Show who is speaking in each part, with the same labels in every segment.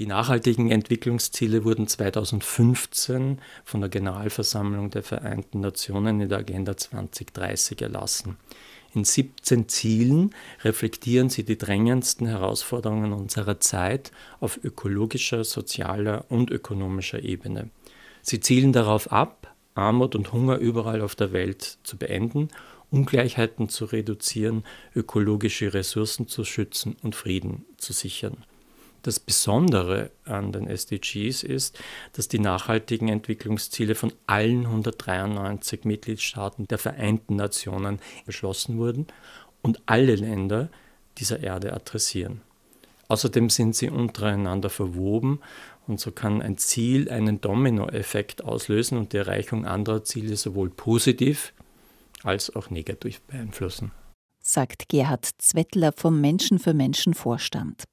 Speaker 1: Die nachhaltigen Entwicklungsziele wurden 2015 von der Generalversammlung der Vereinten Nationen in der Agenda 2030 erlassen. In 17 Zielen reflektieren sie die drängendsten Herausforderungen unserer Zeit auf ökologischer, sozialer und ökonomischer Ebene. Sie zielen darauf ab, Armut und Hunger überall auf der Welt zu beenden, Ungleichheiten zu reduzieren, ökologische Ressourcen zu schützen und Frieden zu sichern. Das Besondere an den SDGs ist, dass die nachhaltigen Entwicklungsziele von allen 193 Mitgliedstaaten der Vereinten Nationen beschlossen wurden und alle Länder dieser Erde adressieren. Außerdem sind sie untereinander verwoben und so kann ein Ziel einen Dominoeffekt auslösen und die Erreichung anderer Ziele sowohl positiv als auch negativ beeinflussen.
Speaker 2: Sagt Gerhard Zwettler vom Menschen für Menschen Vorstand.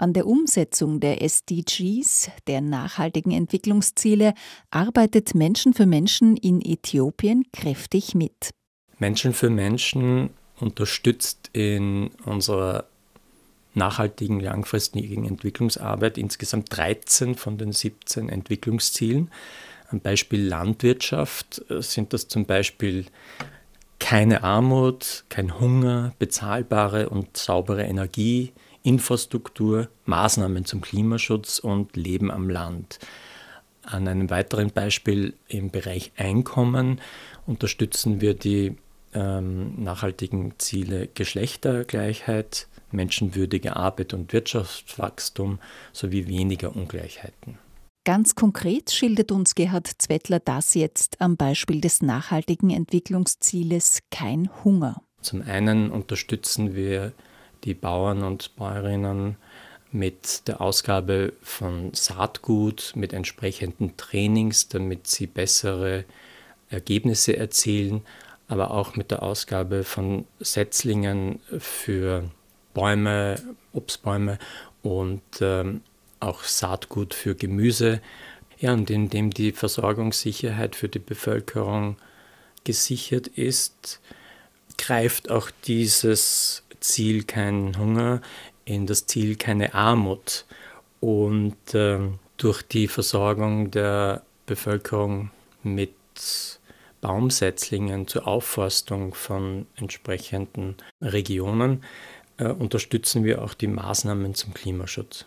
Speaker 2: An der Umsetzung der SDGs, der nachhaltigen Entwicklungsziele, arbeitet Menschen für Menschen in Äthiopien kräftig mit.
Speaker 1: Menschen für Menschen unterstützt in unserer nachhaltigen langfristigen Entwicklungsarbeit insgesamt 13 von den 17 Entwicklungszielen. Am Beispiel Landwirtschaft äh, sind das zum Beispiel keine Armut, kein Hunger, bezahlbare und saubere Energie, Infrastruktur, Maßnahmen zum Klimaschutz und Leben am Land. An einem weiteren Beispiel im Bereich Einkommen unterstützen wir die ähm, nachhaltigen Ziele Geschlechtergleichheit, menschenwürdige Arbeit und Wirtschaftswachstum sowie weniger Ungleichheiten.
Speaker 2: Ganz konkret schildert uns Gerhard Zwettler das jetzt am Beispiel des nachhaltigen Entwicklungszieles Kein Hunger.
Speaker 1: Zum einen unterstützen wir die Bauern und Bäuerinnen mit der Ausgabe von Saatgut, mit entsprechenden Trainings, damit sie bessere Ergebnisse erzielen, aber auch mit der Ausgabe von Setzlingen für Bäume, Obstbäume und ähm, auch Saatgut für Gemüse. Ja, und indem die Versorgungssicherheit für die Bevölkerung gesichert ist, greift auch dieses Ziel kein Hunger, in das Ziel keine Armut. Und äh, durch die Versorgung der Bevölkerung mit Baumsetzlingen zur Aufforstung von entsprechenden Regionen äh, unterstützen wir auch die Maßnahmen zum Klimaschutz.